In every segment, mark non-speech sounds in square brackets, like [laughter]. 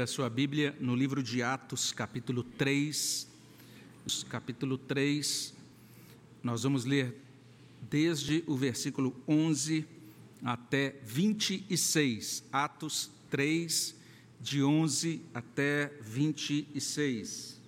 a sua Bíblia no livro de Atos, capítulo 3. Capítulo 3, nós vamos ler desde o versículo 11 até 26. Atos 3, de 11 até 26.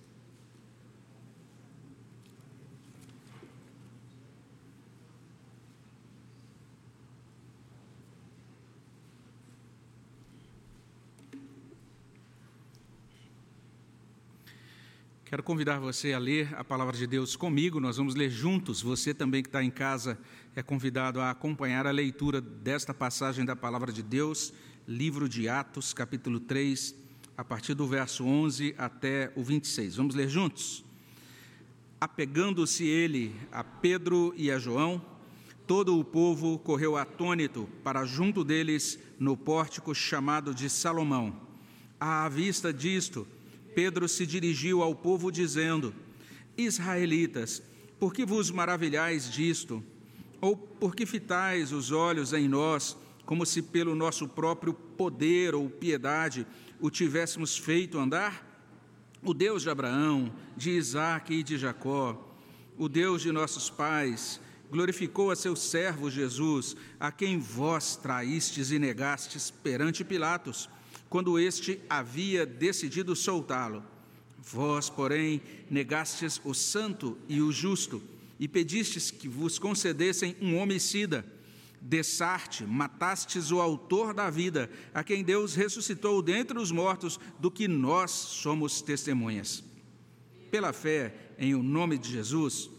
Quero convidar você a ler a palavra de Deus comigo, nós vamos ler juntos. Você também que está em casa é convidado a acompanhar a leitura desta passagem da palavra de Deus, livro de Atos, capítulo 3, a partir do verso 11 até o 26. Vamos ler juntos? Apegando-se ele a Pedro e a João, todo o povo correu atônito para junto deles no pórtico chamado de Salomão. À vista disto, Pedro se dirigiu ao povo dizendo: Israelitas, por que vos maravilhais disto? Ou por que fitais os olhos em nós, como se pelo nosso próprio poder ou piedade o tivéssemos feito andar? O Deus de Abraão, de Isaque e de Jacó, o Deus de nossos pais, glorificou a seu servo Jesus, a quem vós traístes e negastes perante Pilatos quando este havia decidido soltá-lo. Vós, porém, negastes o santo e o justo e pedistes que vos concedessem um homicida. Dessarte, matastes o autor da vida, a quem Deus ressuscitou dentre os mortos, do que nós somos testemunhas. Pela fé em o nome de Jesus,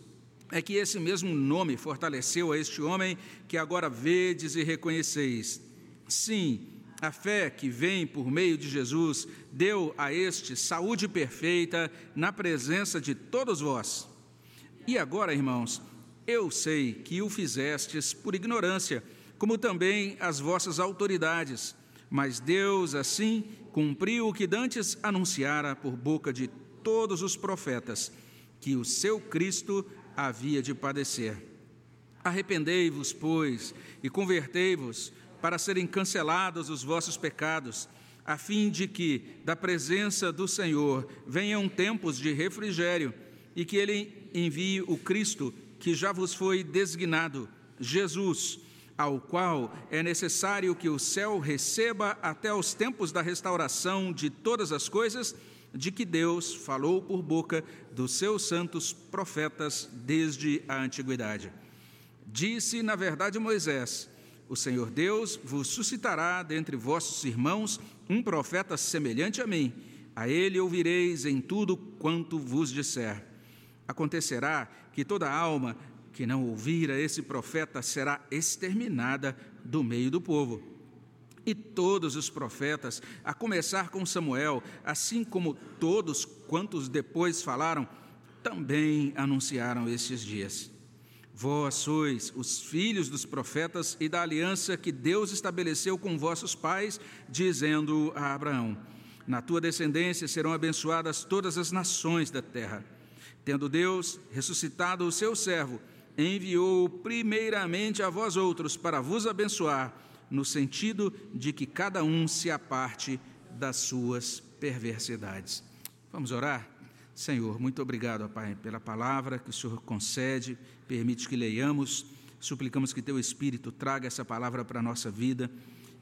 é que esse mesmo nome fortaleceu a este homem que agora vedes e reconheceis. Sim, a fé que vem por meio de Jesus deu a este saúde perfeita na presença de todos vós. E agora, irmãos, eu sei que o fizestes por ignorância, como também as vossas autoridades, mas Deus assim cumpriu o que dantes anunciara por boca de todos os profetas, que o seu Cristo havia de padecer. Arrependei-vos, pois, e convertei-vos, para serem cancelados os vossos pecados, a fim de que, da presença do Senhor, venham tempos de refrigério e que Ele envie o Cristo que já vos foi designado, Jesus, ao qual é necessário que o céu receba até os tempos da restauração de todas as coisas, de que Deus falou por boca dos seus santos profetas desde a antiguidade. Disse, na verdade, Moisés: o Senhor Deus vos suscitará dentre vossos irmãos um profeta semelhante a mim. A ele ouvireis em tudo quanto vos disser. Acontecerá que toda alma que não ouvir a esse profeta será exterminada do meio do povo. E todos os profetas, a começar com Samuel, assim como todos quantos depois falaram, também anunciaram estes dias. Vós sois os filhos dos profetas e da aliança que Deus estabeleceu com vossos pais, dizendo a Abraão: Na tua descendência serão abençoadas todas as nações da terra. Tendo Deus ressuscitado o seu servo, enviou primeiramente a vós outros para vos abençoar, no sentido de que cada um se aparte das suas perversidades. Vamos orar? Senhor, muito obrigado, Pai, pela palavra que o Senhor concede, permite que leiamos. Suplicamos que Teu Espírito traga essa palavra para a nossa vida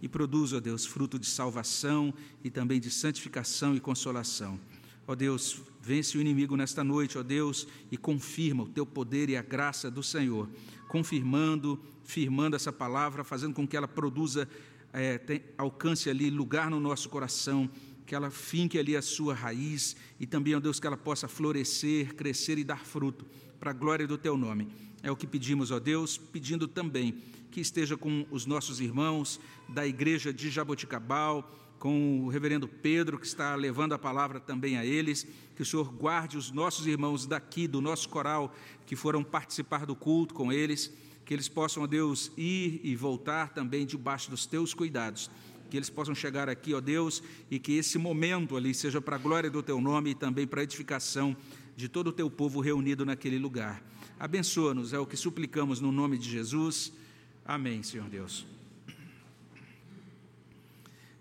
e produza, ó Deus, fruto de salvação e também de santificação e consolação. Ó Deus, vence o inimigo nesta noite, ó Deus, e confirma o Teu poder e a graça do Senhor, confirmando, firmando essa palavra, fazendo com que ela produza, é, tem, alcance ali lugar no nosso coração que ela finque ali a sua raiz e também, ó Deus, que ela possa florescer, crescer e dar fruto para a glória do teu nome. É o que pedimos, ó Deus, pedindo também que esteja com os nossos irmãos da igreja de Jaboticabal, com o reverendo Pedro, que está levando a palavra também a eles, que o Senhor guarde os nossos irmãos daqui, do nosso coral, que foram participar do culto com eles, que eles possam, ó Deus, ir e voltar também debaixo dos teus cuidados que eles possam chegar aqui, ó Deus, e que esse momento ali seja para a glória do teu nome e também para a edificação de todo o teu povo reunido naquele lugar. Abençoa-nos, é o que suplicamos no nome de Jesus. Amém, Senhor Deus.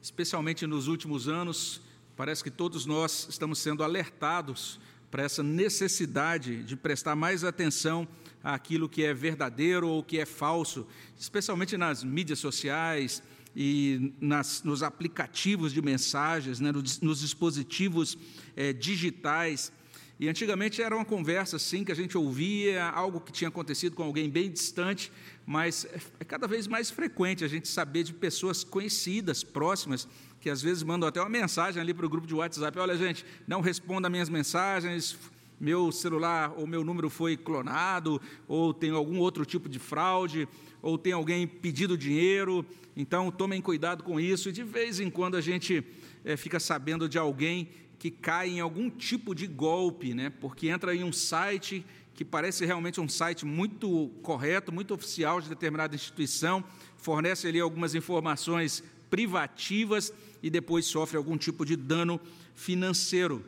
Especialmente nos últimos anos, Parece que todos nós estamos sendo alertados para essa necessidade de prestar mais atenção àquilo que é verdadeiro ou que é falso, especialmente nas mídias sociais e nas, nos aplicativos de mensagens, né, nos, dispositivos é, digitais. E antigamente era uma conversa assim que a gente ouvia algo que tinha acontecido com alguém bem distante, mas é, é cada vez mais frequente a gente saber de pessoas conhecidas, próximas, que às vezes mandam até uma mensagem ali para o grupo de WhatsApp: olha, gente, não responda minhas mensagens, meu celular ou meu número foi clonado, ou tem algum outro tipo de fraude, ou tem alguém pedido dinheiro, então tomem cuidado com isso. E de vez em quando a gente é, fica sabendo de alguém que cai em algum tipo de golpe, né? porque entra em um site que parece realmente um site muito correto, muito oficial de determinada instituição, fornece ali algumas informações privativas e depois sofre algum tipo de dano financeiro.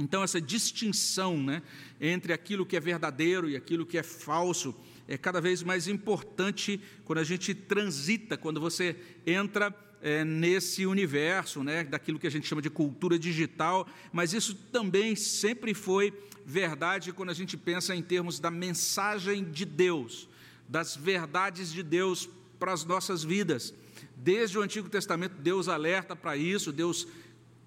Então, essa distinção né, entre aquilo que é verdadeiro e aquilo que é falso é cada vez mais importante quando a gente transita, quando você entra é, nesse universo, né, daquilo que a gente chama de cultura digital, mas isso também sempre foi verdade quando a gente pensa em termos da mensagem de Deus, das verdades de Deus para as nossas vidas. Desde o Antigo Testamento, Deus alerta para isso, Deus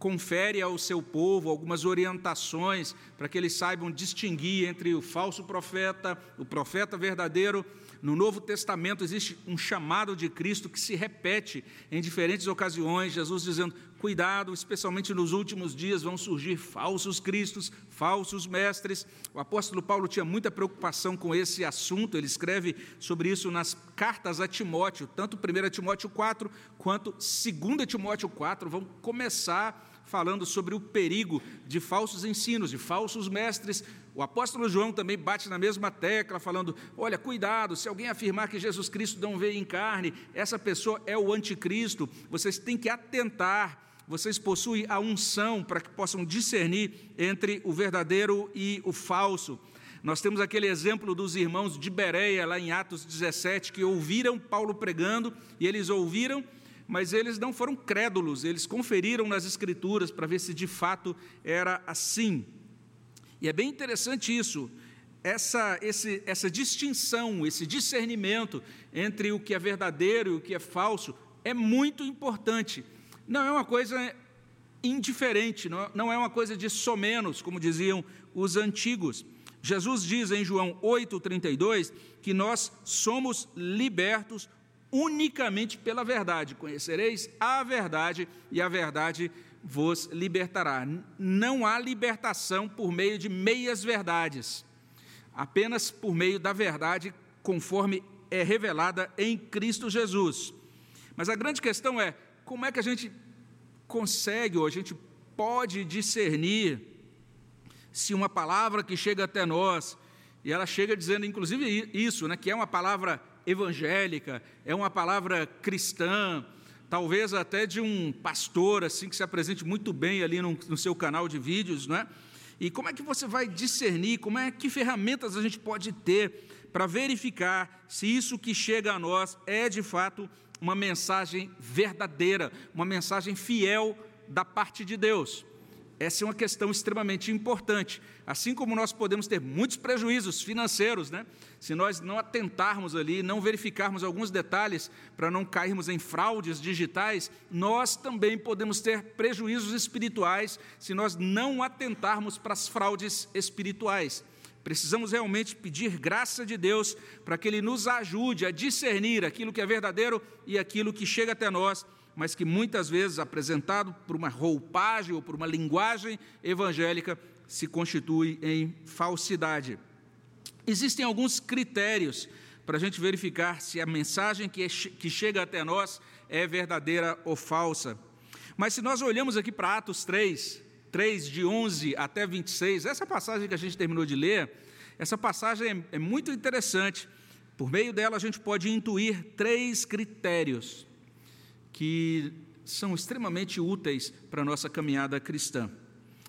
confere ao seu povo algumas orientações para que eles saibam distinguir entre o falso profeta, o profeta verdadeiro. No Novo Testamento existe um chamado de Cristo que se repete em diferentes ocasiões, Jesus dizendo: cuidado, especialmente nos últimos dias vão surgir falsos cristos, falsos mestres. O apóstolo Paulo tinha muita preocupação com esse assunto, ele escreve sobre isso nas cartas a Timóteo, tanto 1 Timóteo 4 quanto 2 Timóteo 4 vão começar falando sobre o perigo de falsos ensinos, de falsos mestres. O apóstolo João também bate na mesma tecla, falando: olha, cuidado, se alguém afirmar que Jesus Cristo não veio em carne, essa pessoa é o anticristo, vocês têm que atentar. Vocês possuem a unção para que possam discernir entre o verdadeiro e o falso. Nós temos aquele exemplo dos irmãos de Bereia, lá em Atos 17, que ouviram Paulo pregando, e eles ouviram mas eles não foram crédulos, eles conferiram nas Escrituras para ver se de fato era assim. E é bem interessante isso, essa, esse, essa distinção, esse discernimento entre o que é verdadeiro e o que é falso é muito importante. Não é uma coisa indiferente, não é uma coisa de somenos, como diziam os antigos. Jesus diz em João 8,32 que nós somos libertos unicamente pela verdade. Conhecereis a verdade e a verdade vos libertará. Não há libertação por meio de meias verdades, apenas por meio da verdade, conforme é revelada em Cristo Jesus. Mas a grande questão é: como é que a gente consegue ou a gente pode discernir se uma palavra que chega até nós, e ela chega dizendo inclusive isso, né, que é uma palavra evangélica, é uma palavra cristã, talvez até de um pastor assim que se apresente muito bem ali no, no seu canal de vídeos, não é? E como é que você vai discernir? Como é que ferramentas a gente pode ter para verificar se isso que chega a nós é de fato uma mensagem verdadeira, uma mensagem fiel da parte de Deus? Essa é uma questão extremamente importante. Assim como nós podemos ter muitos prejuízos financeiros, né? se nós não atentarmos ali, não verificarmos alguns detalhes para não cairmos em fraudes digitais, nós também podemos ter prejuízos espirituais se nós não atentarmos para as fraudes espirituais. Precisamos realmente pedir graça de Deus para que Ele nos ajude a discernir aquilo que é verdadeiro e aquilo que chega até nós mas que muitas vezes, apresentado por uma roupagem ou por uma linguagem evangélica, se constitui em falsidade. Existem alguns critérios para a gente verificar se a mensagem que, é, que chega até nós é verdadeira ou falsa. Mas se nós olhamos aqui para Atos 3, 3 de 11 até 26, essa passagem que a gente terminou de ler, essa passagem é, é muito interessante. Por meio dela, a gente pode intuir três critérios que são extremamente úteis para a nossa caminhada cristã.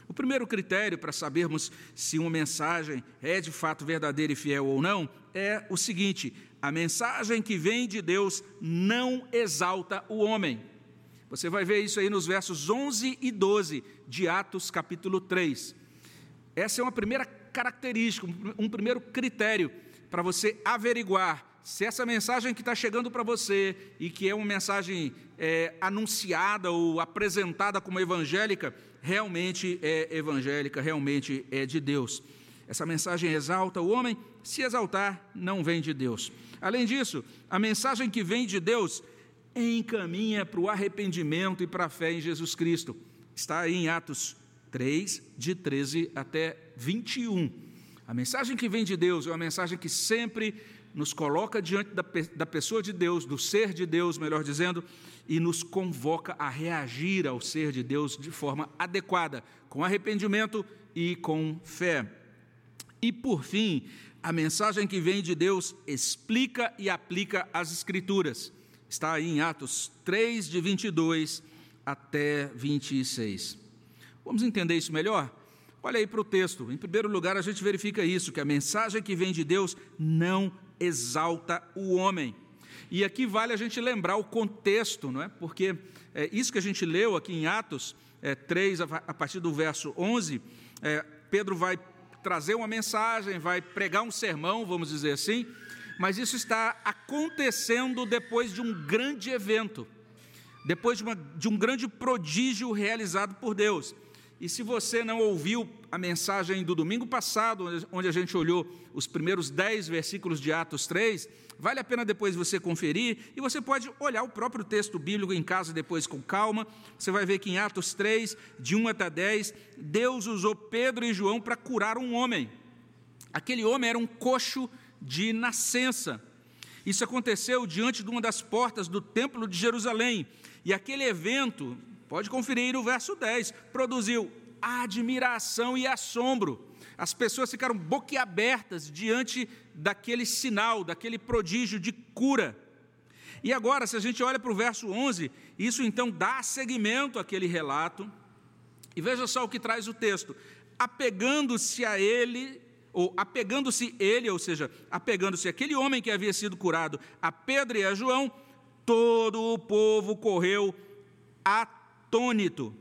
O primeiro critério para sabermos se uma mensagem é de fato verdadeira e fiel ou não é o seguinte: a mensagem que vem de Deus não exalta o homem. Você vai ver isso aí nos versos 11 e 12 de Atos, capítulo 3. Essa é uma primeira característica, um primeiro critério para você averiguar se essa mensagem que está chegando para você e que é uma mensagem é, anunciada ou apresentada como evangélica, realmente é evangélica, realmente é de Deus. Essa mensagem exalta o homem, se exaltar, não vem de Deus. Além disso, a mensagem que vem de Deus encaminha para o arrependimento e para a fé em Jesus Cristo. Está aí em Atos 3, de 13 até 21. A mensagem que vem de Deus é uma mensagem que sempre nos coloca diante da, da pessoa de Deus, do ser de Deus, melhor dizendo, e nos convoca a reagir ao ser de Deus de forma adequada, com arrependimento e com fé. E por fim, a mensagem que vem de Deus explica e aplica as Escrituras. Está aí em Atos 3, de 22 até 26. Vamos entender isso melhor? Olha aí para o texto. Em primeiro lugar, a gente verifica isso: que a mensagem que vem de Deus não exalta o homem. E aqui vale a gente lembrar o contexto, não é? Porque é, isso que a gente leu aqui em Atos é, 3, a, a partir do verso 11, é, Pedro vai trazer uma mensagem, vai pregar um sermão, vamos dizer assim, mas isso está acontecendo depois de um grande evento, depois de, uma, de um grande prodígio realizado por Deus. E se você não ouviu a mensagem do domingo passado, onde a gente olhou os primeiros dez versículos de Atos 3, vale a pena depois você conferir e você pode olhar o próprio texto bíblico em casa depois com calma. Você vai ver que em Atos 3, de 1 até 10, Deus usou Pedro e João para curar um homem. Aquele homem era um coxo de nascença. Isso aconteceu diante de uma das portas do Templo de Jerusalém. E aquele evento Pode conferir no verso 10. Produziu admiração e assombro. As pessoas ficaram boquiabertas diante daquele sinal, daquele prodígio de cura. E agora, se a gente olha para o verso 11, isso então dá seguimento àquele relato. E veja só o que traz o texto: apegando-se a ele, ou apegando-se ele, ou seja, apegando-se aquele homem que havia sido curado, a Pedro e a João, todo o povo correu atônito.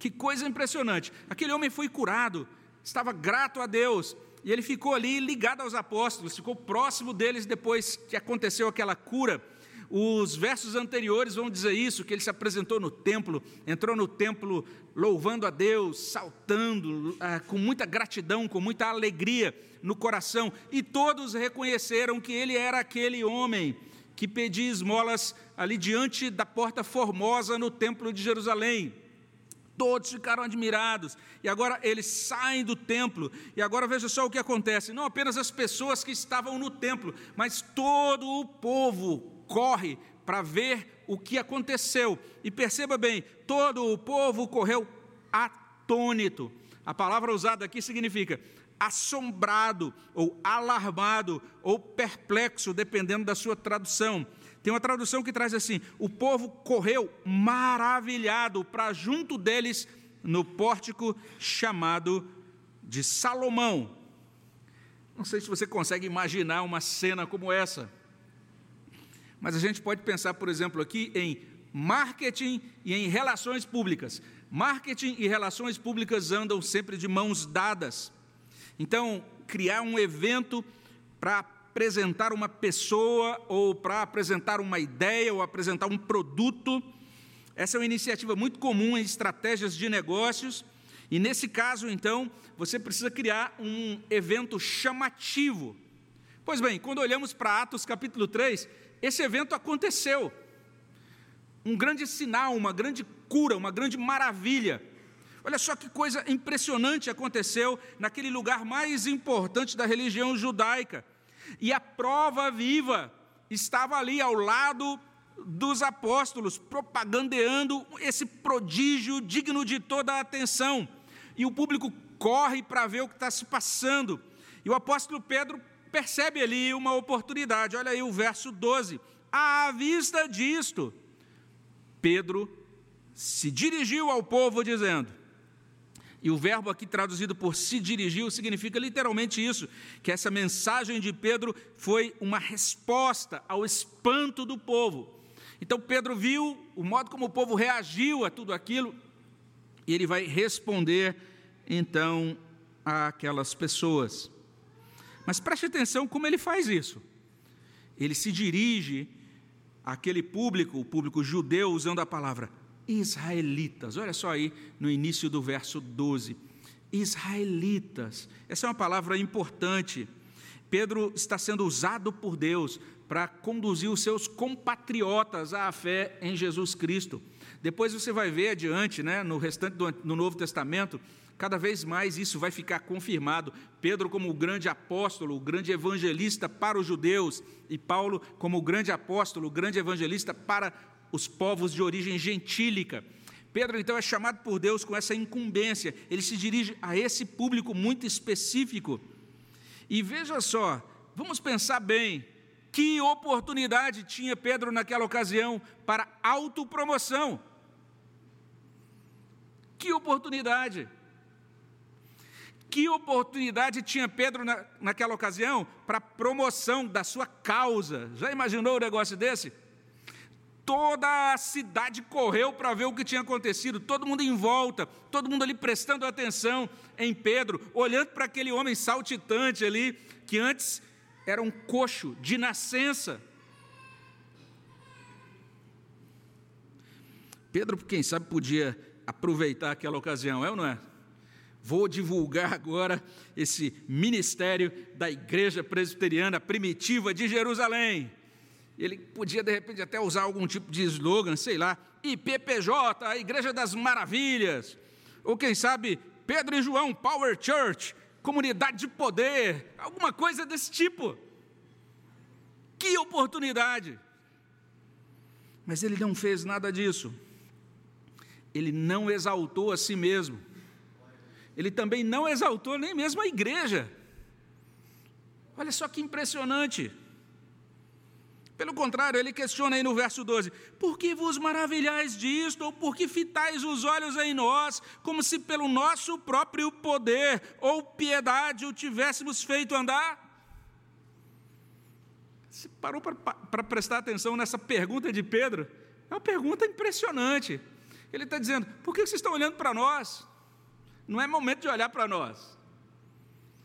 Que coisa impressionante. Aquele homem foi curado, estava grato a Deus, e ele ficou ali ligado aos apóstolos, ficou próximo deles depois que aconteceu aquela cura. Os versos anteriores vão dizer isso: que ele se apresentou no templo, entrou no templo louvando a Deus, saltando, ah, com muita gratidão, com muita alegria no coração, e todos reconheceram que ele era aquele homem que pedia esmolas ali diante da porta formosa no templo de Jerusalém. Todos ficaram admirados. E agora eles saem do templo. E agora veja só o que acontece: não apenas as pessoas que estavam no templo, mas todo o povo corre para ver o que aconteceu. E perceba bem: todo o povo correu atônito. A palavra usada aqui significa assombrado, ou alarmado, ou perplexo, dependendo da sua tradução. Tem uma tradução que traz assim: o povo correu maravilhado para junto deles no pórtico chamado de Salomão. Não sei se você consegue imaginar uma cena como essa, mas a gente pode pensar, por exemplo, aqui em marketing e em relações públicas. Marketing e relações públicas andam sempre de mãos dadas. Então, criar um evento para apresentar uma pessoa, ou para apresentar uma ideia, ou apresentar um produto, essa é uma iniciativa muito comum em estratégias de negócios. E nesse caso, então, você precisa criar um evento chamativo. Pois bem, quando olhamos para Atos capítulo 3, esse evento aconteceu. Um grande sinal, uma grande cura, uma grande maravilha. Olha só que coisa impressionante aconteceu naquele lugar mais importante da religião judaica. E a prova viva estava ali ao lado dos apóstolos, propagandeando esse prodígio digno de toda a atenção. E o público corre para ver o que está se passando. E o apóstolo Pedro percebe ali uma oportunidade. Olha aí o verso 12. À vista disto, Pedro se dirigiu ao povo dizendo: e o verbo aqui traduzido por se dirigiu significa literalmente isso: que essa mensagem de Pedro foi uma resposta ao espanto do povo. Então Pedro viu o modo como o povo reagiu a tudo aquilo e ele vai responder então àquelas pessoas. Mas preste atenção como ele faz isso. Ele se dirige àquele público, o público judeu, usando a palavra israelitas. Olha só aí no início do verso 12. Israelitas. Essa é uma palavra importante. Pedro está sendo usado por Deus para conduzir os seus compatriotas à fé em Jesus Cristo. Depois você vai ver adiante, né, no restante do no Novo Testamento, cada vez mais isso vai ficar confirmado. Pedro, como o grande apóstolo, o grande evangelista para os judeus, e Paulo, como o grande apóstolo, o grande evangelista para os povos de origem gentílica. Pedro, então, é chamado por Deus com essa incumbência, ele se dirige a esse público muito específico. E veja só, vamos pensar bem, que oportunidade tinha Pedro naquela ocasião para autopromoção? Que oportunidade! Que oportunidade tinha Pedro na, naquela ocasião para promoção da sua causa? Já imaginou um negócio desse? Toda a cidade correu para ver o que tinha acontecido, todo mundo em volta, todo mundo ali prestando atenção em Pedro, olhando para aquele homem saltitante ali, que antes era um coxo de nascença. Pedro, quem sabe, podia aproveitar aquela ocasião, é ou não é? Vou divulgar agora esse ministério da Igreja Presbiteriana Primitiva de Jerusalém. Ele podia, de repente, até usar algum tipo de slogan, sei lá, IPPJ, a Igreja das Maravilhas. Ou quem sabe, Pedro e João, Power Church, comunidade de poder, alguma coisa desse tipo. Que oportunidade! Mas ele não fez nada disso. Ele não exaltou a si mesmo. Ele também não exaltou nem mesmo a igreja. Olha só que impressionante. Pelo contrário, ele questiona aí no verso 12: Por que vos maravilhais disto, ou por que fitais os olhos em nós, como se pelo nosso próprio poder ou piedade o tivéssemos feito andar? Você parou para prestar atenção nessa pergunta de Pedro? É uma pergunta impressionante. Ele está dizendo: por que vocês estão olhando para nós? Não é momento de olhar para nós.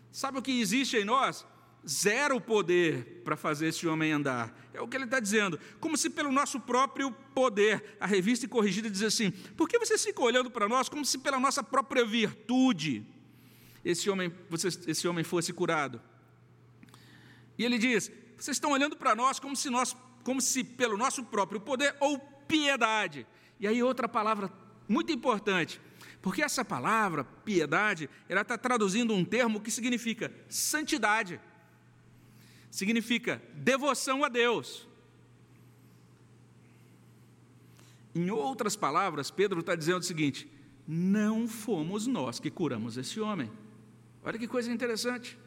Sabe o que existe em nós? Zero poder para fazer esse homem andar. É o que ele está dizendo. Como se pelo nosso próprio poder. A revista corrigida diz assim: por que você fica olhando para nós como se pela nossa própria virtude esse homem, você, esse homem fosse curado? E ele diz: vocês estão olhando para nós como se, nós como se pelo nosso próprio poder ou piedade. E aí outra palavra muito importante. Porque essa palavra, piedade, ela está traduzindo um termo que significa santidade significa devoção a Deus. Em outras palavras, Pedro está dizendo o seguinte: não fomos nós que curamos esse homem. Olha que coisa interessante.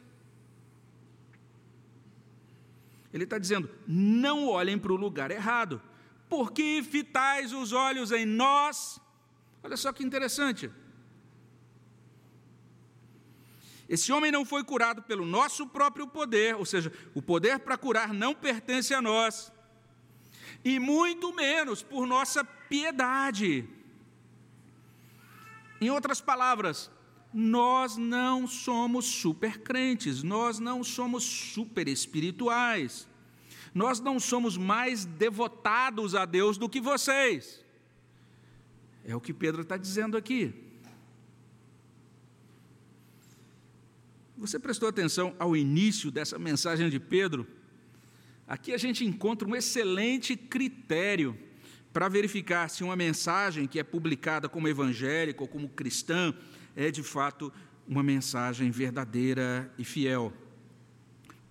Ele está dizendo: não olhem para o lugar errado, porque fitais os olhos em nós. Olha só que interessante. Esse homem não foi curado pelo nosso próprio poder, ou seja, o poder para curar não pertence a nós, e muito menos por nossa piedade. Em outras palavras, nós não somos super crentes, nós não somos super espirituais, nós não somos mais devotados a Deus do que vocês. É o que Pedro está dizendo aqui. Você prestou atenção ao início dessa mensagem de Pedro? Aqui a gente encontra um excelente critério para verificar se uma mensagem que é publicada como evangélica ou como cristã é de fato uma mensagem verdadeira e fiel.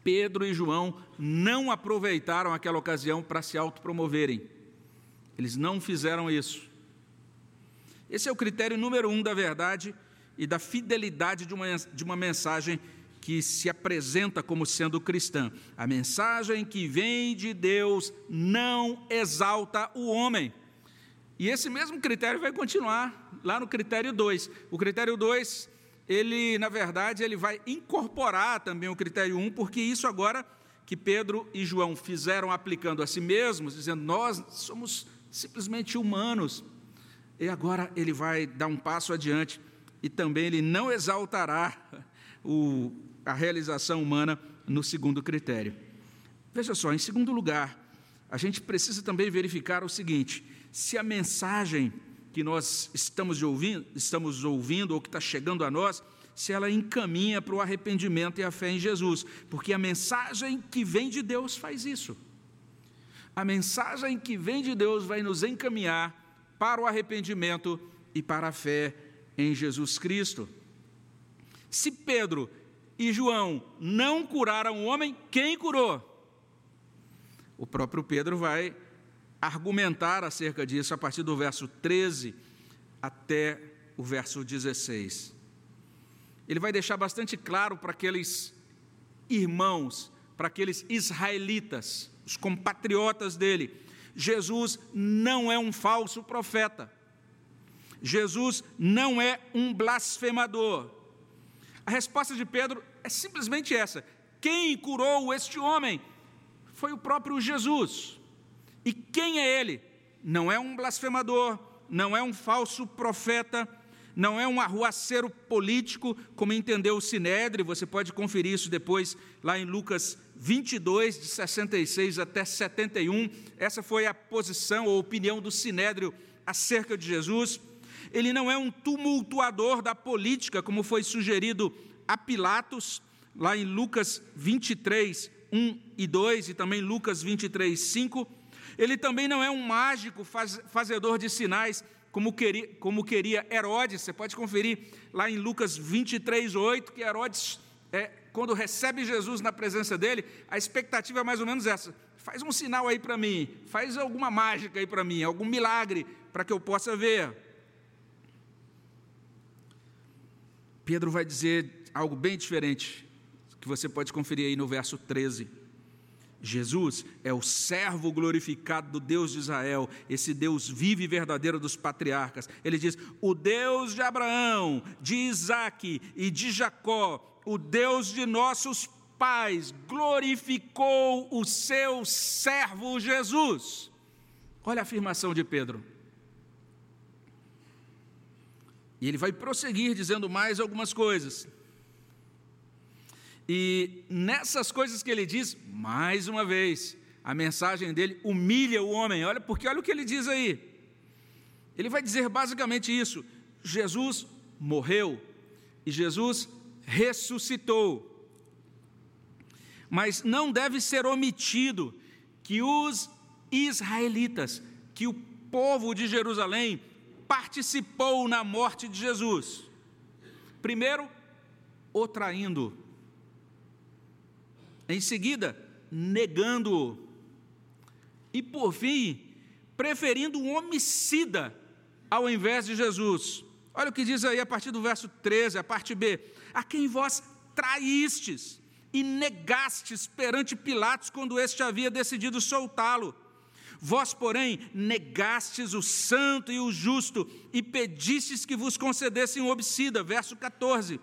Pedro e João não aproveitaram aquela ocasião para se autopromoverem. Eles não fizeram isso. Esse é o critério número um da verdade e da fidelidade de uma, de uma mensagem que se apresenta como sendo cristã. A mensagem que vem de Deus não exalta o homem. E esse mesmo critério vai continuar lá no critério 2. O critério 2, ele, na verdade, ele vai incorporar também o critério 1, um, porque isso agora que Pedro e João fizeram aplicando a si mesmos, dizendo: Nós somos simplesmente humanos. E agora ele vai dar um passo adiante e também ele não exaltará o, a realização humana no segundo critério. Veja só, em segundo lugar, a gente precisa também verificar o seguinte: se a mensagem que nós estamos ouvindo, estamos ouvindo ou que está chegando a nós, se ela encaminha para o arrependimento e a fé em Jesus, porque a mensagem que vem de Deus faz isso. A mensagem que vem de Deus vai nos encaminhar para o arrependimento e para a fé em Jesus Cristo. Se Pedro e João não curaram o homem, quem curou? O próprio Pedro vai argumentar acerca disso a partir do verso 13 até o verso 16 ele vai deixar bastante claro para aqueles irmãos, para aqueles israelitas, os compatriotas dele: Jesus não é um falso profeta, Jesus não é um blasfemador. A resposta de Pedro é simplesmente essa: quem curou este homem foi o próprio Jesus. E quem é ele? Não é um blasfemador, não é um falso profeta, não é um arruaceiro político, como entendeu o Sinédrio, você pode conferir isso depois lá em Lucas 22, de 66 até 71. Essa foi a posição ou opinião do Sinédrio acerca de Jesus. Ele não é um tumultuador da política, como foi sugerido a Pilatos, lá em Lucas 23, 1 e 2, e também Lucas 23, 5. Ele também não é um mágico faz, fazedor de sinais, como queria, como queria Herodes, você pode conferir lá em Lucas 23, 8, que Herodes, é, quando recebe Jesus na presença dele, a expectativa é mais ou menos essa: faz um sinal aí para mim, faz alguma mágica aí para mim, algum milagre para que eu possa ver. Pedro vai dizer algo bem diferente, que você pode conferir aí no verso 13. Jesus é o servo glorificado do Deus de Israel, esse Deus vivo e verdadeiro dos patriarcas. Ele diz: O Deus de Abraão, de Isaac e de Jacó, o Deus de nossos pais, glorificou o seu servo Jesus. Olha a afirmação de Pedro. E ele vai prosseguir dizendo mais algumas coisas. E nessas coisas que ele diz, mais uma vez, a mensagem dele humilha o homem. Olha, porque olha o que ele diz aí. Ele vai dizer basicamente isso: Jesus morreu e Jesus ressuscitou. Mas não deve ser omitido que os israelitas, que o povo de Jerusalém participou na morte de Jesus. Primeiro, o traindo em seguida, negando-o. E por fim, preferindo um homicida ao invés de Jesus. Olha o que diz aí a partir do verso 13, a parte B: A quem vós traístes e negastes perante Pilatos quando este havia decidido soltá-lo. Vós, porém, negastes o santo e o justo e pedistes que vos concedessem um homicida. Verso 14: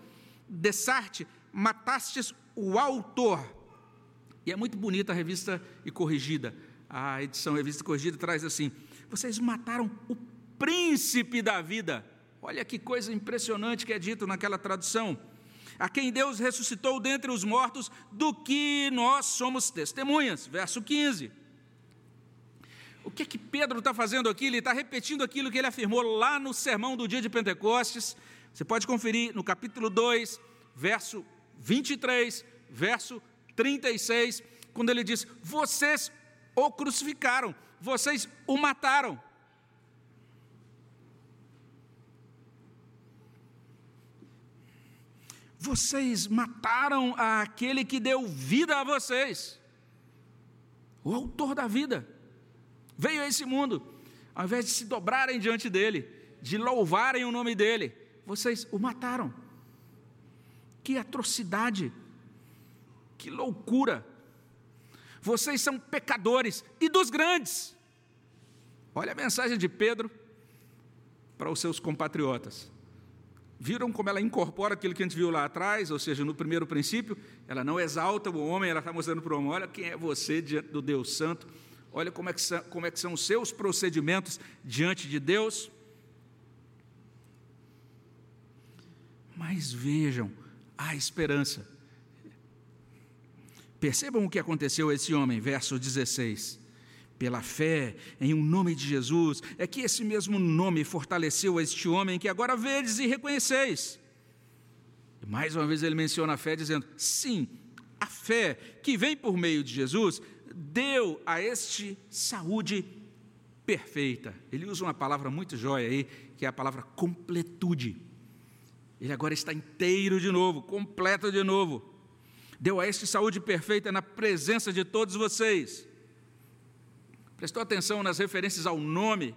Dessarte, matastes o autor e é muito bonita a revista e corrigida. A edição Revista e Corrigida traz assim: vocês mataram o príncipe da vida. Olha que coisa impressionante que é dito naquela tradução. A quem Deus ressuscitou dentre os mortos, do que nós somos testemunhas. Verso 15. O que é que Pedro está fazendo aqui? Ele está repetindo aquilo que ele afirmou lá no sermão do dia de Pentecostes. Você pode conferir no capítulo 2, verso 23, verso 36, quando ele diz: Vocês o crucificaram, vocês o mataram. Vocês mataram aquele que deu vida a vocês, o autor da vida. Veio a esse mundo, ao invés de se dobrarem diante dele, de louvarem o nome dele, vocês o mataram. Que atrocidade! Que loucura! Vocês são pecadores e dos grandes. Olha a mensagem de Pedro para os seus compatriotas. Viram como ela incorpora aquilo que a gente viu lá atrás, ou seja, no primeiro princípio, ela não exalta o homem, ela está mostrando para o homem: olha quem é você diante do Deus Santo, olha como é, que são, como é que são os seus procedimentos diante de Deus. Mas vejam, há esperança. Percebam o que aconteceu a esse homem, verso 16 pela fé em um nome de Jesus, é que esse mesmo nome fortaleceu a este homem que agora vedes e reconheceis. E mais uma vez ele menciona a fé, dizendo: sim, a fé que vem por meio de Jesus deu a este saúde perfeita. Ele usa uma palavra muito jóia aí, que é a palavra completude. Ele agora está inteiro de novo, completo de novo. Deu a este saúde perfeita na presença de todos vocês Prestou atenção nas referências ao nome?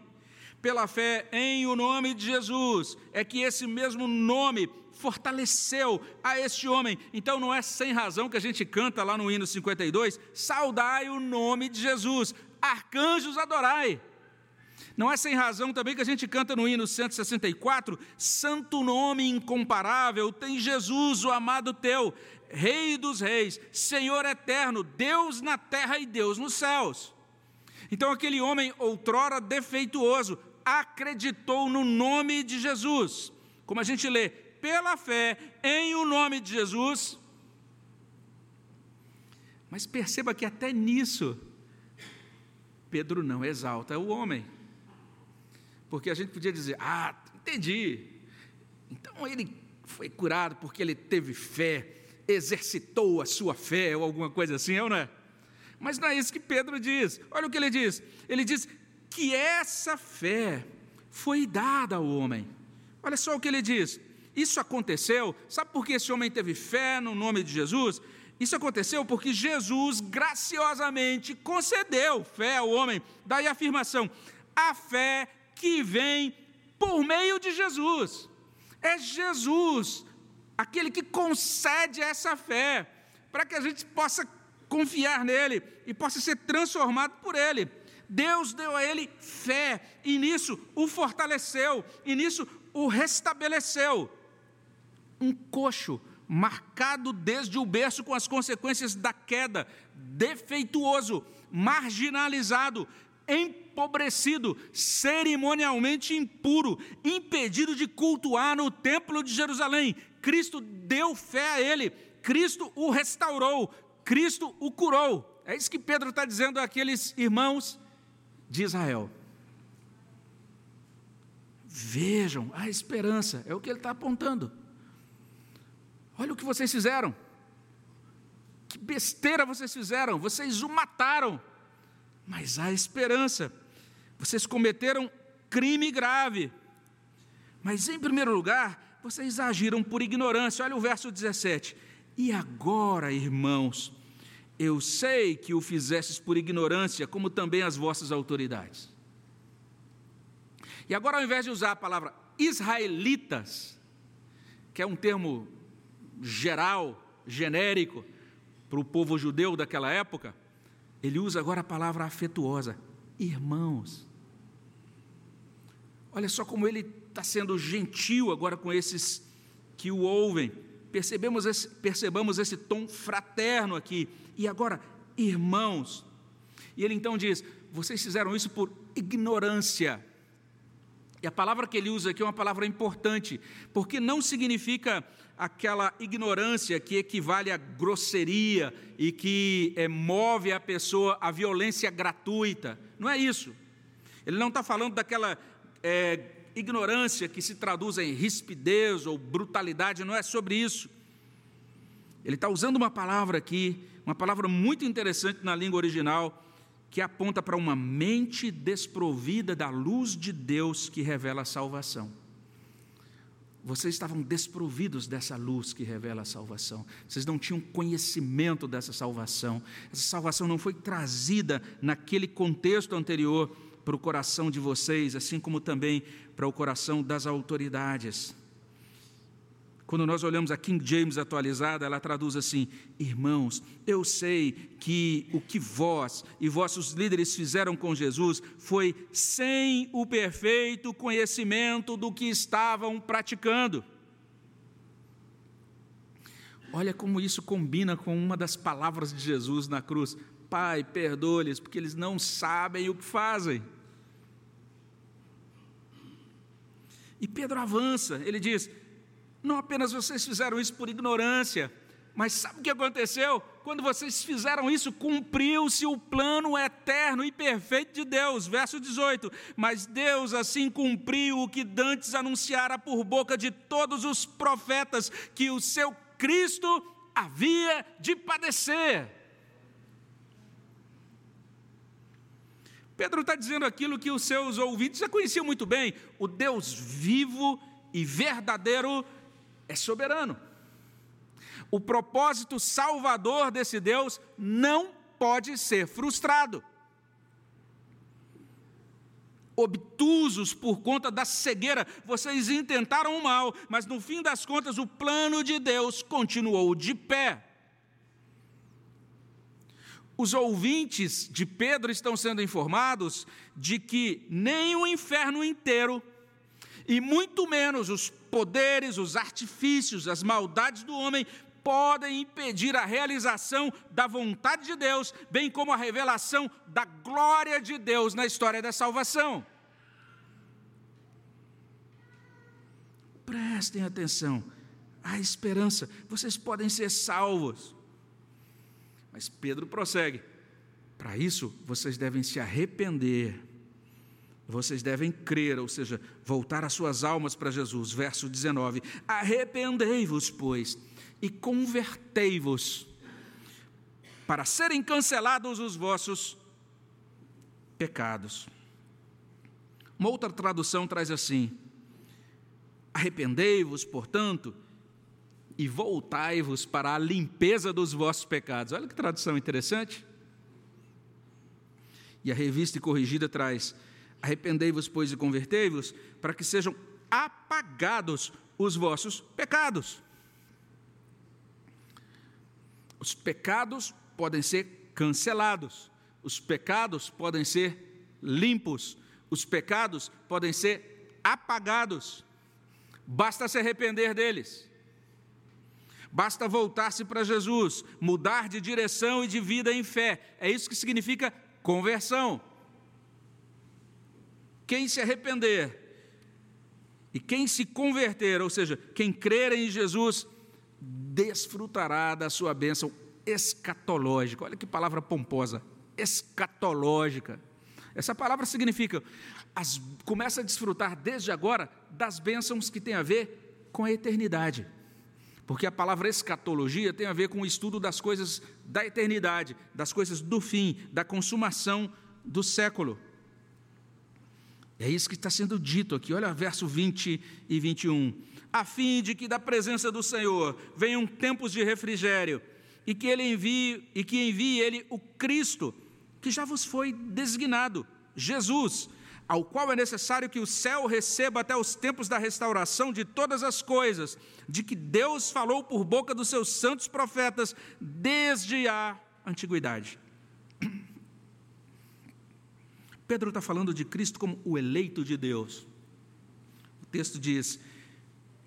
Pela fé em o nome de Jesus, é que esse mesmo nome fortaleceu a este homem. Então não é sem razão que a gente canta lá no hino 52: saudai o nome de Jesus, arcanjos adorai. Não é sem razão também que a gente canta no hino 164: Santo nome incomparável tem Jesus, o amado teu, Rei dos reis, Senhor eterno, Deus na terra e Deus nos céus. Então aquele homem, outrora defeituoso, acreditou no nome de Jesus. Como a gente lê, pela fé em o nome de Jesus. Mas perceba que até nisso, Pedro não exalta o homem. Porque a gente podia dizer, ah, entendi. Então ele foi curado porque ele teve fé, exercitou a sua fé, ou alguma coisa assim, é ou não é? Mas não é isso que Pedro diz. Olha o que ele diz. Ele diz que essa fé foi dada ao homem. Olha só o que ele diz. Isso aconteceu, sabe por que esse homem teve fé no nome de Jesus? Isso aconteceu porque Jesus graciosamente concedeu fé ao homem. Daí a afirmação: a fé que vem por meio de Jesus. É Jesus aquele que concede essa fé, para que a gente possa confiar nele e possa ser transformado por ele. Deus deu a ele fé e nisso o fortaleceu e nisso o restabeleceu. Um coxo marcado desde o berço com as consequências da queda, defeituoso, marginalizado, empobrecido, cerimonialmente impuro, impedido de cultuar no templo de Jerusalém. Cristo deu fé a ele, Cristo o restaurou, Cristo o curou. É isso que Pedro está dizendo àqueles irmãos de Israel. Vejam a esperança, é o que ele está apontando. Olha o que vocês fizeram. Que besteira vocês fizeram, vocês o mataram. Mas há esperança. Vocês cometeram crime grave. Mas, em primeiro lugar, vocês agiram por ignorância. Olha o verso 17. E agora, irmãos, eu sei que o fizestes por ignorância, como também as vossas autoridades. E agora, ao invés de usar a palavra israelitas, que é um termo geral, genérico, para o povo judeu daquela época, ele usa agora a palavra afetuosa, irmãos. Olha só como ele está sendo gentil agora com esses que o ouvem. Percebemos esse, percebamos esse tom fraterno aqui. E agora, irmãos. E ele então diz: vocês fizeram isso por ignorância. E a palavra que ele usa aqui é uma palavra importante, porque não significa aquela ignorância que equivale à grosseria e que é, move a pessoa à violência gratuita. Não é isso. Ele não está falando daquela é, ignorância que se traduz em rispidez ou brutalidade, não é sobre isso. Ele está usando uma palavra aqui uma palavra muito interessante na língua original, que aponta para uma mente desprovida da luz de Deus que revela a salvação. Vocês estavam desprovidos dessa luz que revela a salvação. Vocês não tinham conhecimento dessa salvação. Essa salvação não foi trazida naquele contexto anterior para o coração de vocês, assim como também para o coração das autoridades. Quando nós olhamos a King James atualizada, ela traduz assim: Irmãos, eu sei que o que vós e vossos líderes fizeram com Jesus foi sem o perfeito conhecimento do que estavam praticando. Olha como isso combina com uma das palavras de Jesus na cruz: Pai, perdoa-lhes, porque eles não sabem o que fazem. E Pedro avança, ele diz: Não apenas vocês fizeram isso por ignorância, mas sabe o que aconteceu? Quando vocês fizeram isso, cumpriu-se o plano eterno e perfeito de Deus. Verso 18: Mas Deus assim cumpriu o que dantes anunciara por boca de todos os profetas, que o seu Cristo havia de padecer. Pedro está dizendo aquilo que os seus ouvintes já conheciam muito bem: o Deus vivo e verdadeiro é soberano. O propósito salvador desse Deus não pode ser frustrado. Obtusos por conta da cegueira, vocês intentaram o mal, mas no fim das contas o plano de Deus continuou de pé. Os ouvintes de Pedro estão sendo informados de que nem o inferno inteiro, e muito menos os poderes, os artifícios, as maldades do homem podem impedir a realização da vontade de Deus, bem como a revelação da glória de Deus na história da salvação. Prestem atenção, há esperança, vocês podem ser salvos. Mas Pedro prossegue: para isso vocês devem se arrepender, vocês devem crer, ou seja, voltar as suas almas para Jesus. Verso 19: Arrependei-vos, pois e convertei-vos, para serem cancelados os vossos pecados. Uma outra tradução traz assim: Arrependei-vos, portanto, e voltai-vos para a limpeza dos vossos pecados. Olha que tradução interessante. E a revista corrigida traz: Arrependei-vos, pois, e convertei-vos, para que sejam apagados os vossos pecados. Os pecados podem ser cancelados, os pecados podem ser limpos, os pecados podem ser apagados. Basta se arrepender deles. Basta voltar-se para Jesus, mudar de direção e de vida em fé. É isso que significa conversão. Quem se arrepender e quem se converter, ou seja, quem crer em Jesus, desfrutará da sua bênção escatológica. Olha que palavra pomposa, escatológica. Essa palavra significa, as, começa a desfrutar desde agora das bênçãos que tem a ver com a eternidade. Porque a palavra escatologia tem a ver com o estudo das coisas da eternidade, das coisas do fim, da consumação do século. É isso que está sendo dito aqui, olha verso 20 e 21 a fim de que da presença do Senhor venham tempos de refrigério e que ele envie e que envie ele o Cristo que já vos foi designado, Jesus, ao qual é necessário que o céu receba até os tempos da restauração de todas as coisas, de que Deus falou por boca dos seus santos profetas desde a antiguidade. [clears throat] Pedro está falando de Cristo como o eleito de Deus. O texto diz: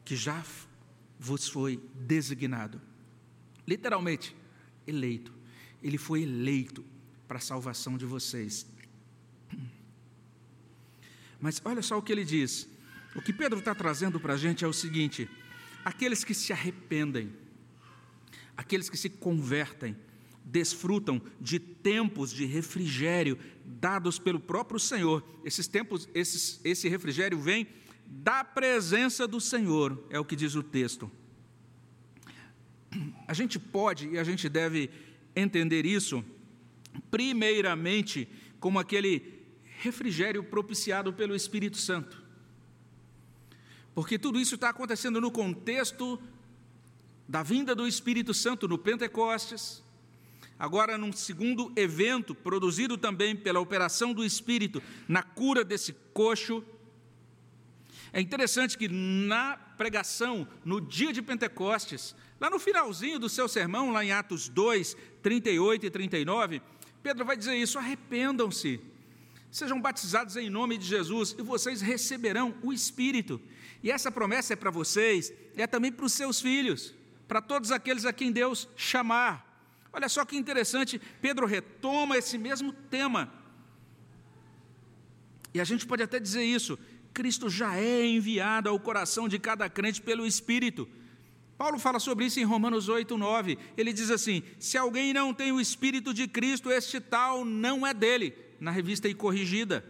que já vos foi designado. Literalmente, eleito. Ele foi eleito para a salvação de vocês. Mas olha só o que ele diz. O que Pedro está trazendo para a gente é o seguinte: aqueles que se arrependem, aqueles que se convertem, desfrutam de tempos de refrigério dados pelo próprio Senhor. Esses tempos, esses, esse refrigério vem da presença do Senhor, é o que diz o texto. A gente pode e a gente deve entender isso, primeiramente, como aquele refrigério propiciado pelo Espírito Santo. Porque tudo isso está acontecendo no contexto da vinda do Espírito Santo no Pentecostes, agora num segundo evento produzido também pela operação do Espírito na cura desse coxo é interessante que na pregação, no dia de Pentecostes, lá no finalzinho do seu sermão, lá em Atos 2, 38 e 39, Pedro vai dizer isso: arrependam-se, sejam batizados em nome de Jesus e vocês receberão o Espírito. E essa promessa é para vocês, é também para os seus filhos, para todos aqueles a quem Deus chamar. Olha só que interessante, Pedro retoma esse mesmo tema. E a gente pode até dizer isso: Cristo já é enviado ao coração de cada crente pelo Espírito. Paulo fala sobre isso em Romanos 8, 9. Ele diz assim: Se alguém não tem o Espírito de Cristo, este tal não é dele, na revista e corrigida.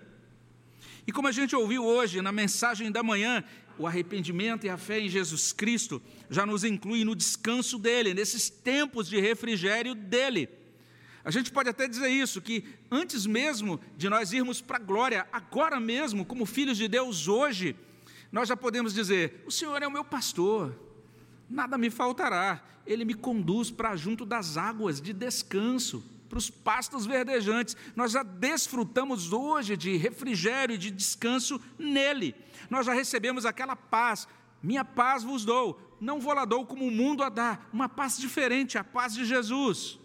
E como a gente ouviu hoje na mensagem da manhã, o arrependimento e a fé em Jesus Cristo já nos inclui no descanso dele, nesses tempos de refrigério dele. A gente pode até dizer isso, que antes mesmo de nós irmos para a glória, agora mesmo, como filhos de Deus hoje, nós já podemos dizer: O Senhor é o meu pastor, nada me faltará, Ele me conduz para junto das águas de descanso, para os pastos verdejantes. Nós já desfrutamos hoje de refrigério e de descanso nele. Nós já recebemos aquela paz. Minha paz vos dou, não vou lá dou como o mundo a dá, uma paz diferente, a paz de Jesus.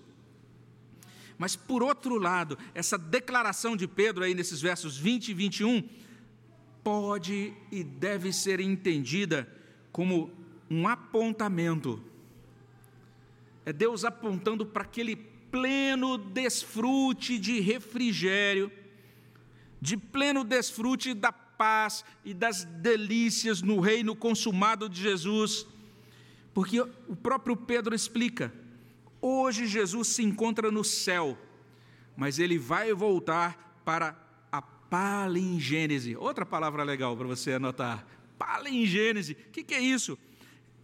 Mas, por outro lado, essa declaração de Pedro aí nesses versos 20 e 21 pode e deve ser entendida como um apontamento. É Deus apontando para aquele pleno desfrute de refrigério, de pleno desfrute da paz e das delícias no reino consumado de Jesus. Porque o próprio Pedro explica: Hoje Jesus se encontra no céu, mas ele vai voltar para a palingênese. Outra palavra legal para você anotar: palingênese. O que, que é isso?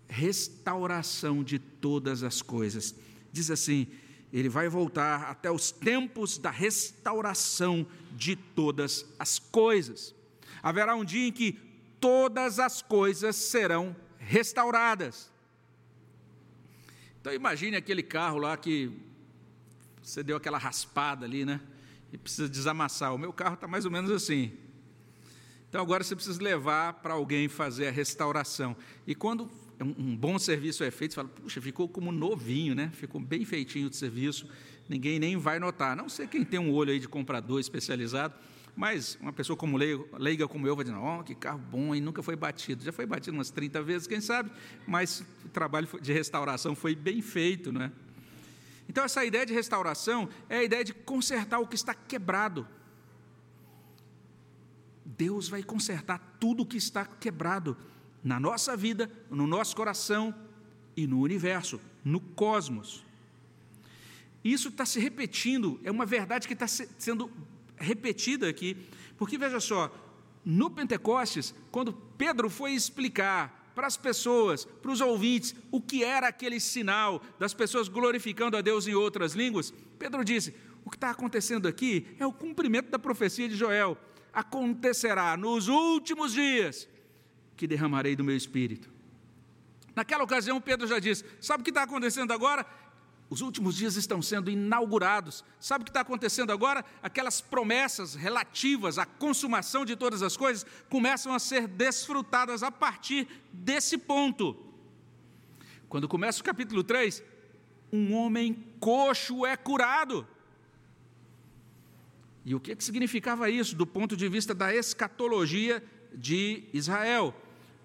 Restauração de todas as coisas. Diz assim: ele vai voltar até os tempos da restauração de todas as coisas. Haverá um dia em que todas as coisas serão restauradas. Então imagine aquele carro lá que você deu aquela raspada ali, né? E precisa desamassar. O meu carro está mais ou menos assim. Então agora você precisa levar para alguém fazer a restauração. E quando um bom serviço é feito, você fala, puxa, ficou como novinho, né? Ficou bem feitinho o serviço, ninguém nem vai notar. Não sei quem tem um olho aí de comprador especializado, mas uma pessoa como leiga, como eu vai dizer, oh, que carro bom, e nunca foi batido. Já foi batido umas 30 vezes, quem sabe, mas o trabalho de restauração foi bem feito, não é? Então, essa ideia de restauração é a ideia de consertar o que está quebrado. Deus vai consertar tudo o que está quebrado na nossa vida, no nosso coração e no universo, no cosmos. Isso está se repetindo, é uma verdade que está sendo repetida aqui, porque veja só, no Pentecostes, quando Pedro foi explicar para as pessoas, para os ouvintes, o que era aquele sinal das pessoas glorificando a Deus em outras línguas, Pedro disse: o que está acontecendo aqui é o cumprimento da profecia de Joel. Acontecerá nos últimos dias que derramarei do meu espírito. Naquela ocasião, Pedro já disse: Sabe o que está acontecendo agora? Os últimos dias estão sendo inaugurados. Sabe o que está acontecendo agora? Aquelas promessas relativas à consumação de todas as coisas começam a ser desfrutadas a partir desse ponto. Quando começa o capítulo 3, um homem coxo é curado. E o que, que significava isso do ponto de vista da escatologia de Israel?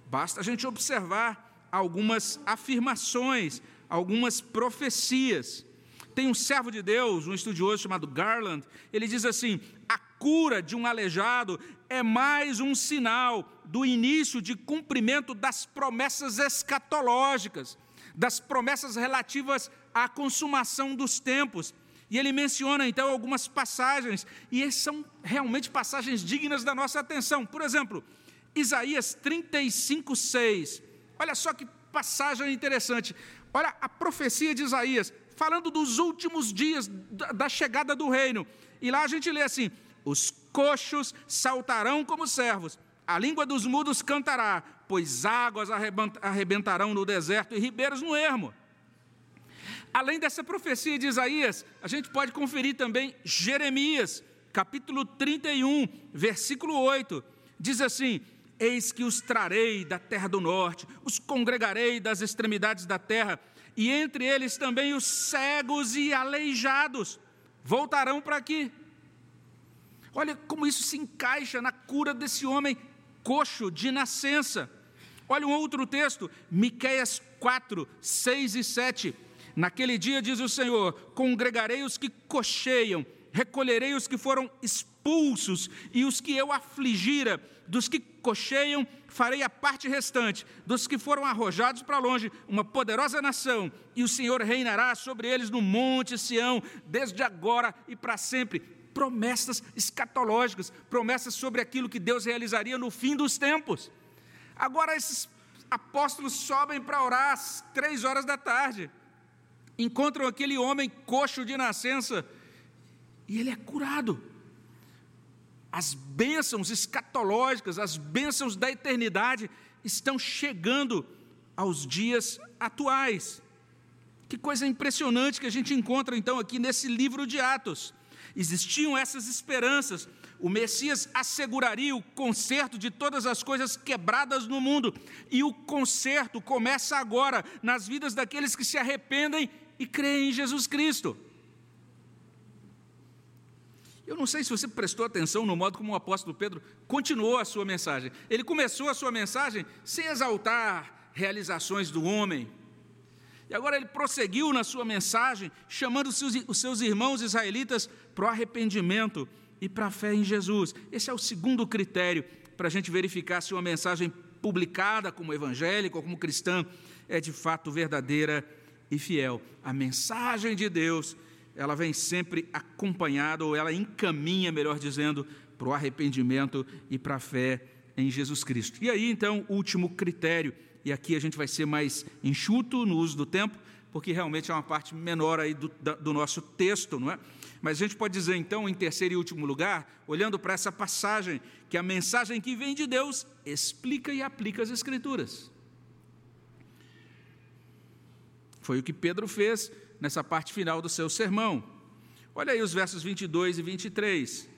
Basta a gente observar algumas afirmações algumas profecias. Tem um servo de Deus, um estudioso chamado Garland, ele diz assim: a cura de um aleijado é mais um sinal do início de cumprimento das promessas escatológicas, das promessas relativas à consumação dos tempos. E ele menciona então algumas passagens, e são realmente passagens dignas da nossa atenção. Por exemplo, Isaías 35, 6. Olha só que passagem interessante. Olha a profecia de Isaías, falando dos últimos dias da chegada do reino. E lá a gente lê assim: os coxos saltarão como servos, a língua dos mudos cantará, pois águas arrebentarão no deserto e ribeiros no ermo. Além dessa profecia de Isaías, a gente pode conferir também Jeremias, capítulo 31, versículo 8. Diz assim: Eis que os trarei da terra do norte, os congregarei das extremidades da terra, e entre eles também os cegos e aleijados voltarão para aqui. Olha como isso se encaixa na cura desse homem coxo de nascença. Olha um outro texto, Miqueias 4, 6 e 7. Naquele dia, diz o Senhor: congregarei os que cocheiam, recolherei os que foram expulsos e os que eu afligira, dos que cocheiam, farei a parte restante, dos que foram arrojados para longe, uma poderosa nação, e o Senhor reinará sobre eles no monte Sião, desde agora e para sempre. Promessas escatológicas, promessas sobre aquilo que Deus realizaria no fim dos tempos. Agora, esses apóstolos sobem para orar às três horas da tarde, encontram aquele homem coxo de nascença, e ele é curado. As bênçãos escatológicas, as bênçãos da eternidade estão chegando aos dias atuais. Que coisa impressionante que a gente encontra então aqui nesse livro de Atos. Existiam essas esperanças. O Messias asseguraria o conserto de todas as coisas quebradas no mundo. E o conserto começa agora nas vidas daqueles que se arrependem e creem em Jesus Cristo. Eu não sei se você prestou atenção no modo como o apóstolo Pedro continuou a sua mensagem. Ele começou a sua mensagem sem exaltar realizações do homem. E agora ele prosseguiu na sua mensagem, chamando os seus, os seus irmãos israelitas para o arrependimento e para a fé em Jesus. Esse é o segundo critério para a gente verificar se uma mensagem publicada como evangélica ou como cristã é de fato verdadeira e fiel. A mensagem de Deus ela vem sempre acompanhada, ou ela encaminha, melhor dizendo, para o arrependimento e para a fé em Jesus Cristo. E aí, então, último critério, e aqui a gente vai ser mais enxuto no uso do tempo, porque realmente é uma parte menor aí do, do nosso texto, não é? Mas a gente pode dizer, então, em terceiro e último lugar, olhando para essa passagem, que a mensagem que vem de Deus explica e aplica as Escrituras. Foi o que Pedro fez nessa parte final do seu sermão. Olha aí os versos 22 e 23.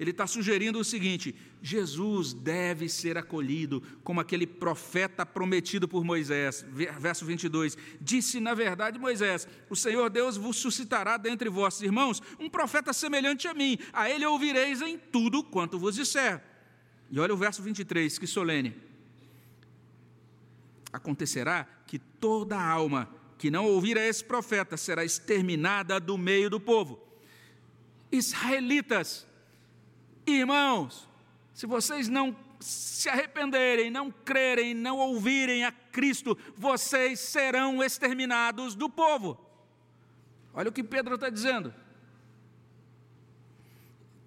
Ele está sugerindo o seguinte: Jesus deve ser acolhido como aquele profeta prometido por Moisés. Verso 22. Disse, na verdade, Moisés: O Senhor Deus vos suscitará dentre vossos irmãos um profeta semelhante a mim. A ele ouvireis em tudo quanto vos disser. E olha o verso 23, que solene. Acontecerá que toda alma que não ouvir a esse profeta será exterminada do meio do povo. Israelitas, irmãos, se vocês não se arrependerem, não crerem, não ouvirem a Cristo, vocês serão exterminados do povo. Olha o que Pedro está dizendo.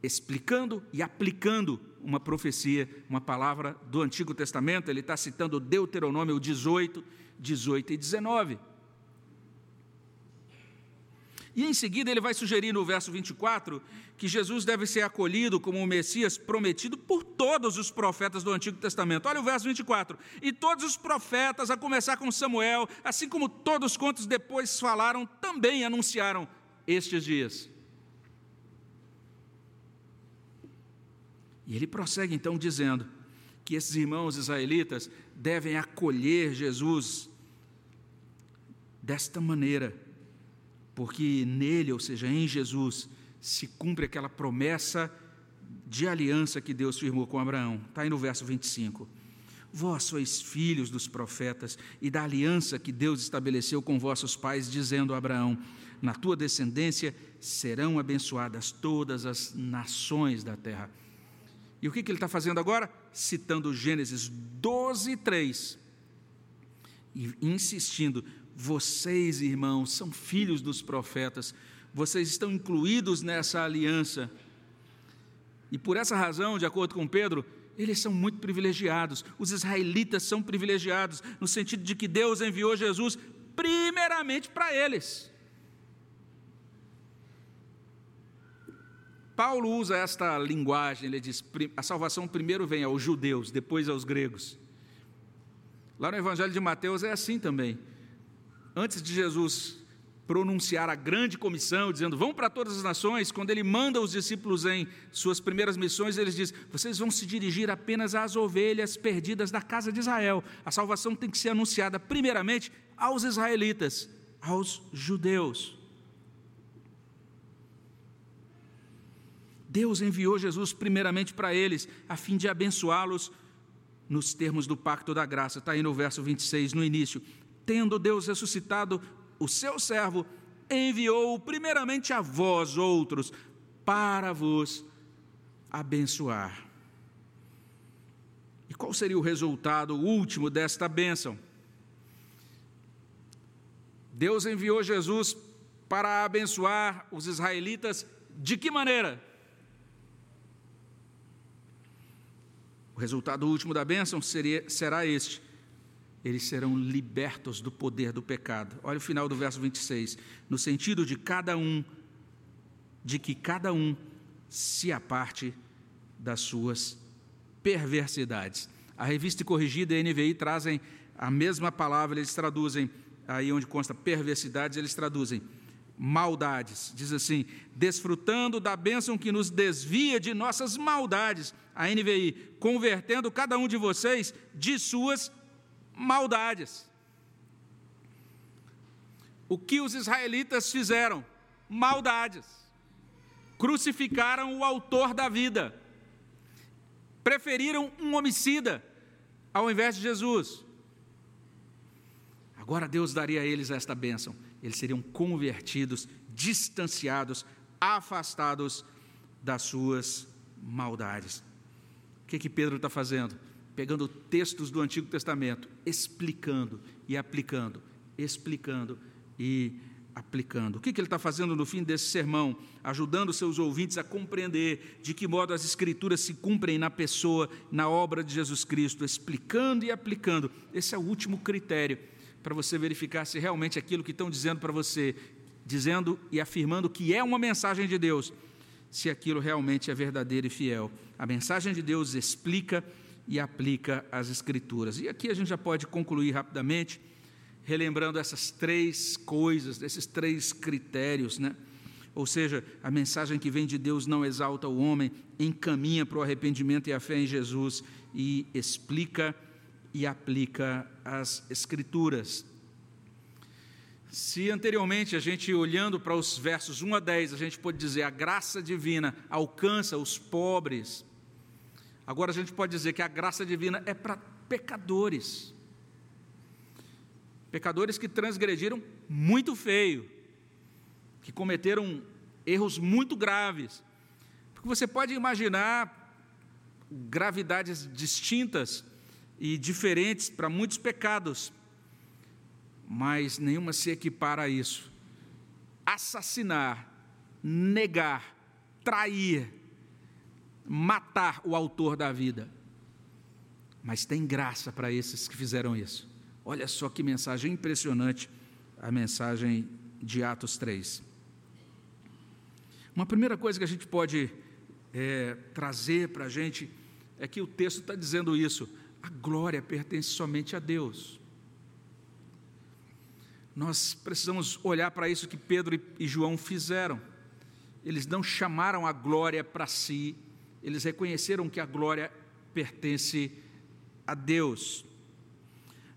Explicando e aplicando uma profecia, uma palavra do Antigo Testamento, ele está citando Deuteronômio 18, 18 e 19. E em seguida ele vai sugerir no verso 24 que Jesus deve ser acolhido como o Messias prometido por todos os profetas do Antigo Testamento. Olha o verso 24. E todos os profetas, a começar com Samuel, assim como todos quantos depois falaram, também anunciaram estes dias. E ele prossegue então dizendo que esses irmãos israelitas devem acolher Jesus desta maneira porque nele, ou seja, em Jesus, se cumpre aquela promessa de aliança que Deus firmou com Abraão. Está aí no verso 25. Vós sois filhos dos profetas e da aliança que Deus estabeleceu com vossos pais, dizendo a Abraão: Na tua descendência serão abençoadas todas as nações da terra. E o que, que ele está fazendo agora? Citando Gênesis 12, 3. E insistindo: vocês, irmãos, são filhos dos profetas, vocês estão incluídos nessa aliança. E por essa razão, de acordo com Pedro, eles são muito privilegiados. Os israelitas são privilegiados, no sentido de que Deus enviou Jesus primeiramente para eles. Paulo usa esta linguagem, ele diz: a salvação primeiro vem aos judeus, depois aos gregos. Lá no Evangelho de Mateus é assim também antes de Jesus pronunciar a grande comissão, dizendo: Vão para todas as nações, quando ele manda os discípulos em suas primeiras missões, ele diz: Vocês vão se dirigir apenas às ovelhas perdidas da casa de Israel. A salvação tem que ser anunciada primeiramente aos israelitas, aos judeus. Deus enviou Jesus primeiramente para eles, a fim de abençoá-los nos termos do pacto da graça. Está aí no verso 26, no início. Tendo Deus ressuscitado o seu servo, enviou primeiramente a vós outros, para vos abençoar. E qual seria o resultado último desta bênção? Deus enviou Jesus para abençoar os israelitas de que maneira? O resultado último da bênção seria, será este: eles serão libertos do poder do pecado. Olha o final do verso 26. No sentido de cada um, de que cada um se aparte das suas perversidades. A revista corrigida e a NVI trazem a mesma palavra, eles traduzem, aí onde consta perversidades, eles traduzem maldades. Diz assim: desfrutando da bênção que nos desvia de nossas maldades. A NVI, convertendo cada um de vocês de suas maldades. O que os israelitas fizeram? Maldades. Crucificaram o autor da vida. Preferiram um homicida ao invés de Jesus. Agora Deus daria a eles esta bênção eles seriam convertidos, distanciados, afastados das suas maldades. O que, que Pedro está fazendo? Pegando textos do Antigo Testamento, explicando e aplicando, explicando e aplicando. O que, que ele está fazendo no fim desse sermão? Ajudando seus ouvintes a compreender de que modo as Escrituras se cumprem na pessoa, na obra de Jesus Cristo, explicando e aplicando. Esse é o último critério para você verificar se realmente aquilo que estão dizendo para você, dizendo e afirmando que é uma mensagem de Deus, se aquilo realmente é verdadeiro e fiel. A mensagem de Deus explica e aplica as Escrituras. E aqui a gente já pode concluir rapidamente, relembrando essas três coisas, esses três critérios, né? Ou seja, a mensagem que vem de Deus não exalta o homem, encaminha para o arrependimento e a fé em Jesus e explica e aplica as Escrituras. Se anteriormente a gente, olhando para os versos 1 a 10, a gente pode dizer a graça divina alcança os pobres, agora a gente pode dizer que a graça divina é para pecadores. Pecadores que transgrediram muito feio, que cometeram erros muito graves. Porque você pode imaginar gravidades distintas e diferentes para muitos pecados, mas nenhuma se equipara a isso. Assassinar, negar, trair, matar o autor da vida. Mas tem graça para esses que fizeram isso. Olha só que mensagem impressionante a mensagem de Atos 3. Uma primeira coisa que a gente pode é, trazer para a gente é que o texto está dizendo isso a glória pertence somente a Deus. Nós precisamos olhar para isso que Pedro e João fizeram. Eles não chamaram a glória para si, eles reconheceram que a glória pertence a Deus.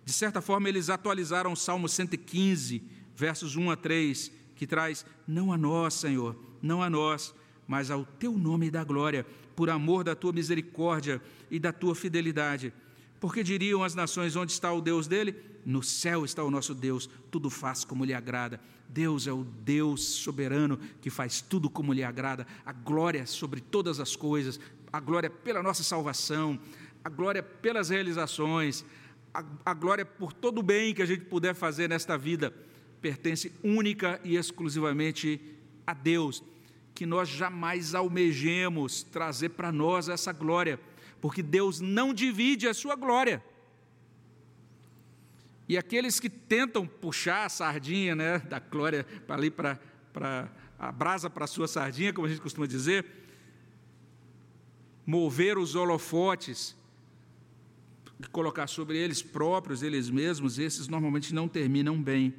De certa forma, eles atualizaram o Salmo 115, versos 1 a 3, que traz: Não a nós, Senhor, não a nós, mas ao teu nome da glória, por amor da tua misericórdia e da tua fidelidade porque diriam as nações: onde está o Deus dele? No céu está o nosso Deus, tudo faz como lhe agrada. Deus é o Deus soberano que faz tudo como lhe agrada. A glória sobre todas as coisas, a glória pela nossa salvação, a glória pelas realizações, a, a glória por todo o bem que a gente puder fazer nesta vida, pertence única e exclusivamente a Deus. Que nós jamais almejemos trazer para nós essa glória porque Deus não divide a sua glória. E aqueles que tentam puxar a sardinha né, da glória para ali, para, a brasa para a sua sardinha, como a gente costuma dizer, mover os holofotes, colocar sobre eles próprios, eles mesmos, esses normalmente não terminam bem.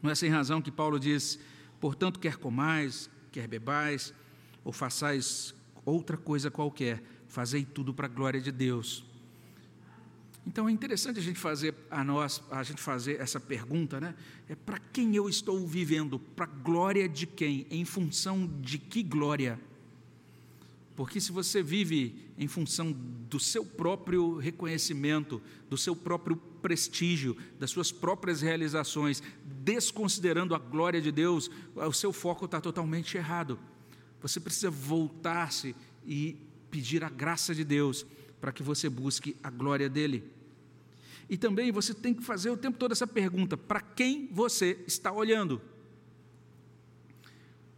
Não é sem razão que Paulo diz: portanto, quer comais, quer bebais, ou façais outra coisa qualquer, fazei tudo para a glória de Deus. Então é interessante a gente fazer a nós, a gente fazer essa pergunta, né? É para quem eu estou vivendo? Para a glória de quem? Em função de que glória? Porque se você vive em função do seu próprio reconhecimento, do seu próprio prestígio, das suas próprias realizações, desconsiderando a glória de Deus, o seu foco está totalmente errado. Você precisa voltar-se e pedir a graça de Deus para que você busque a glória dele. E também você tem que fazer o tempo todo essa pergunta: para quem você está olhando?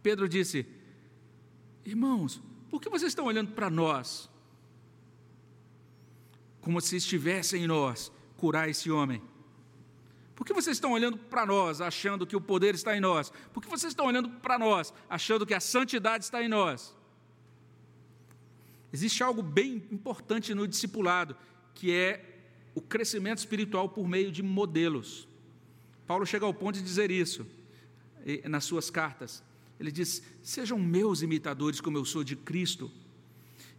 Pedro disse: Irmãos, por que vocês estão olhando para nós? Como se estivesse em nós curar esse homem. Por que vocês estão olhando para nós, achando que o poder está em nós? Por que vocês estão olhando para nós, achando que a santidade está em nós? Existe algo bem importante no discipulado, que é o crescimento espiritual por meio de modelos. Paulo chega ao ponto de dizer isso nas suas cartas. Ele diz: Sejam meus imitadores, como eu sou de Cristo.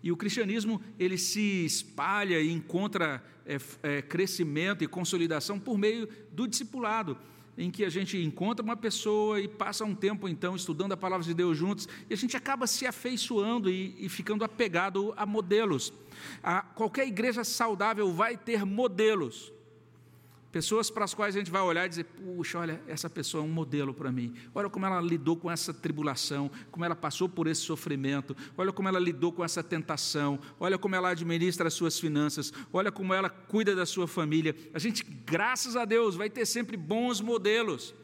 E o cristianismo ele se espalha e encontra é, é, crescimento e consolidação por meio do discipulado, em que a gente encontra uma pessoa e passa um tempo então estudando a palavra de Deus juntos e a gente acaba se afeiçoando e, e ficando apegado a modelos. A, qualquer igreja saudável vai ter modelos. Pessoas para as quais a gente vai olhar e dizer: puxa, olha, essa pessoa é um modelo para mim. Olha como ela lidou com essa tribulação, como ela passou por esse sofrimento, olha como ela lidou com essa tentação, olha como ela administra as suas finanças, olha como ela cuida da sua família. A gente, graças a Deus, vai ter sempre bons modelos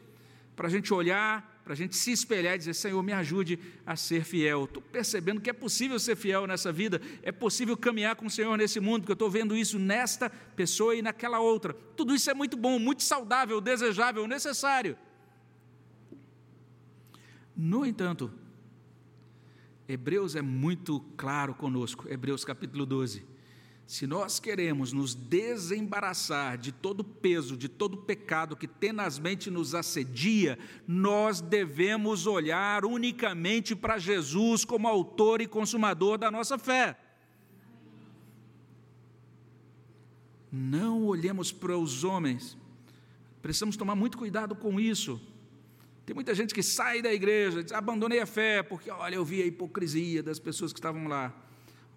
para a gente olhar para a gente se espelhar e dizer: Senhor, me ajude a ser fiel. Estou percebendo que é possível ser fiel nessa vida, é possível caminhar com o Senhor nesse mundo, porque eu estou vendo isso nesta pessoa e naquela outra. Tudo isso é muito bom, muito saudável, desejável, necessário. No entanto, Hebreus é muito claro conosco, Hebreus capítulo 12 se nós queremos nos desembaraçar de todo peso, de todo pecado que tenazmente nos assedia, nós devemos olhar unicamente para Jesus como autor e consumador da nossa fé. Não olhemos para os homens, precisamos tomar muito cuidado com isso. Tem muita gente que sai da igreja, diz, abandonei a fé, porque olha, eu vi a hipocrisia das pessoas que estavam lá.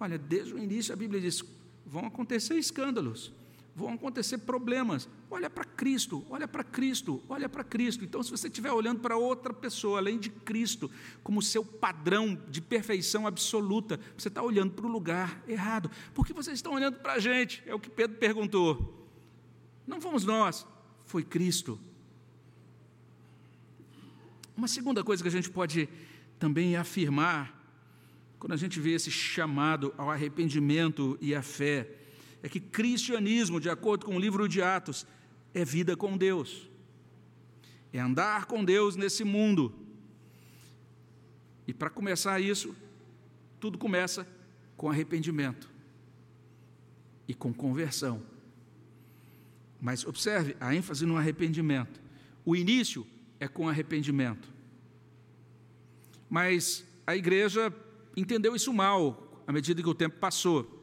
Olha, desde o início a Bíblia diz: vão acontecer escândalos, vão acontecer problemas. Olha para Cristo, olha para Cristo, olha para Cristo. Então, se você estiver olhando para outra pessoa, além de Cristo, como seu padrão de perfeição absoluta, você está olhando para o lugar errado. Porque vocês estão olhando para a gente, é o que Pedro perguntou. Não fomos nós, foi Cristo. Uma segunda coisa que a gente pode também afirmar quando a gente vê esse chamado ao arrependimento e à fé, é que cristianismo, de acordo com o livro de Atos, é vida com Deus, é andar com Deus nesse mundo. E para começar isso, tudo começa com arrependimento e com conversão. Mas observe a ênfase no arrependimento. O início é com arrependimento. Mas a igreja entendeu isso mal à medida que o tempo passou.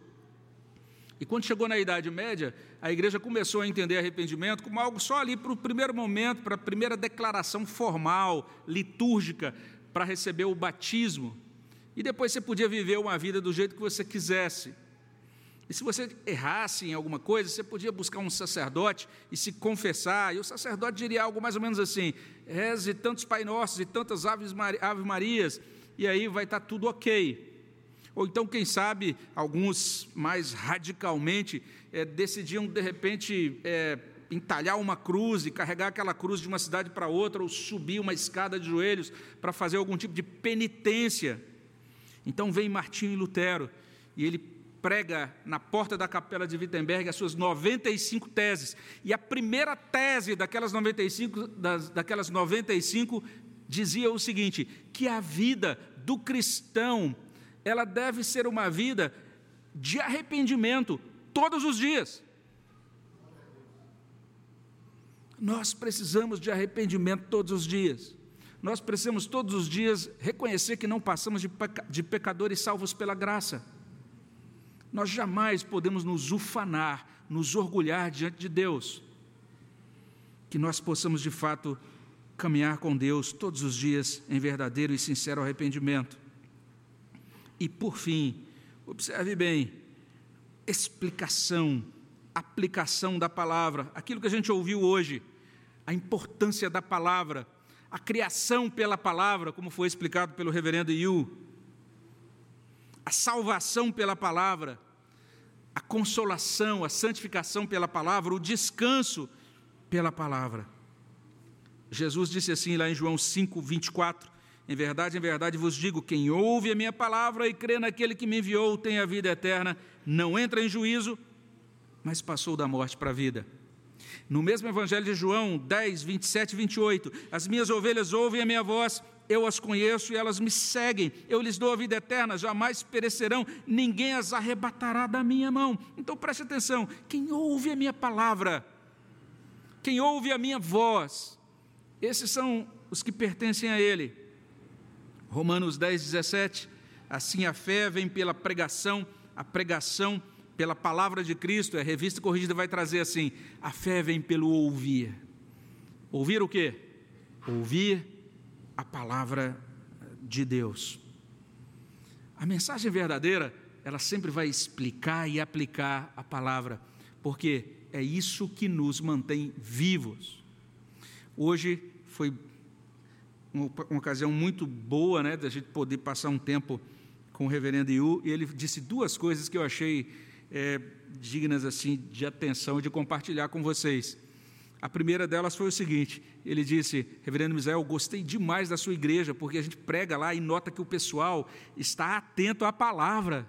E quando chegou na Idade Média, a igreja começou a entender arrependimento como algo só ali para o primeiro momento, para a primeira declaração formal, litúrgica, para receber o batismo. E depois você podia viver uma vida do jeito que você quisesse. E se você errasse em alguma coisa, você podia buscar um sacerdote e se confessar, e o sacerdote diria algo mais ou menos assim: reze tantos Pai Nossos e tantas Ave Marias, e aí vai estar tá tudo ok. Ou então, quem sabe, alguns mais radicalmente é, decidiam, de repente, é, entalhar uma cruz e carregar aquela cruz de uma cidade para outra, ou subir uma escada de joelhos para fazer algum tipo de penitência. Então vem Martinho Lutero e ele prega na porta da capela de Wittenberg as suas 95 teses. E a primeira tese daquelas 95, das, daquelas 95 dizia o seguinte: que a vida do cristão ela deve ser uma vida de arrependimento todos os dias. Nós precisamos de arrependimento todos os dias. Nós precisamos todos os dias reconhecer que não passamos de, peca de pecadores salvos pela graça. Nós jamais podemos nos ufanar, nos orgulhar diante de Deus. Que nós possamos de fato caminhar com Deus todos os dias em verdadeiro e sincero arrependimento. E por fim, Observe bem, explicação, aplicação da palavra, aquilo que a gente ouviu hoje, a importância da palavra, a criação pela palavra, como foi explicado pelo reverendo Yu, a salvação pela palavra, a consolação, a santificação pela palavra, o descanso pela palavra. Jesus disse assim lá em João 5, 24: Em verdade, em verdade vos digo: quem ouve a minha palavra e crê naquele que me enviou tem a vida eterna, não entra em juízo, mas passou da morte para a vida. No mesmo Evangelho de João 10, 27 e 28, as minhas ovelhas ouvem a minha voz, eu as conheço e elas me seguem, eu lhes dou a vida eterna, jamais perecerão, ninguém as arrebatará da minha mão. Então preste atenção: quem ouve a minha palavra, quem ouve a minha voz, esses são os que pertencem a Ele. Romanos 10, 17. Assim a fé vem pela pregação, a pregação pela palavra de Cristo. A revista corrigida vai trazer assim: a fé vem pelo ouvir. Ouvir o quê? Ouvir a palavra de Deus. A mensagem verdadeira, ela sempre vai explicar e aplicar a palavra, porque é isso que nos mantém vivos. Hoje foi uma, uma ocasião muito boa, né, da gente poder passar um tempo com o reverendo Yu, e ele disse duas coisas que eu achei é, dignas assim de atenção e de compartilhar com vocês. A primeira delas foi o seguinte: ele disse, Reverendo Misael, gostei demais da sua igreja, porque a gente prega lá e nota que o pessoal está atento à palavra.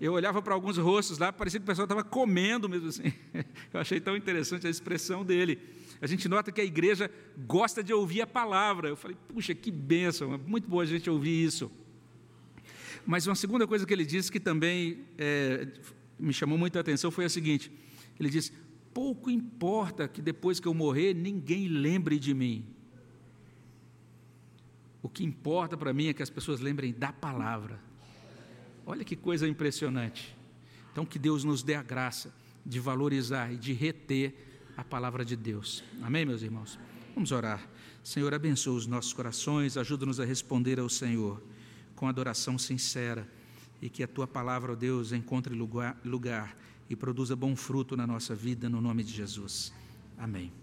Eu olhava para alguns rostos lá, parecia que o pessoal estava comendo mesmo assim. [laughs] Eu achei tão interessante a expressão dele. A gente nota que a igreja gosta de ouvir a palavra. Eu falei, puxa, que bênção, é muito bom a gente ouvir isso. Mas uma segunda coisa que ele disse que também é, me chamou muito a atenção foi a seguinte: ele disse, pouco importa que depois que eu morrer ninguém lembre de mim. O que importa para mim é que as pessoas lembrem da palavra. Olha que coisa impressionante. Então, que Deus nos dê a graça de valorizar e de reter a palavra de Deus. Amém, meus irmãos? Vamos orar. Senhor, abençoa os nossos corações, ajuda-nos a responder ao Senhor com adoração sincera e que a tua palavra, ó Deus, encontre lugar, lugar e produza bom fruto na nossa vida, no nome de Jesus. Amém.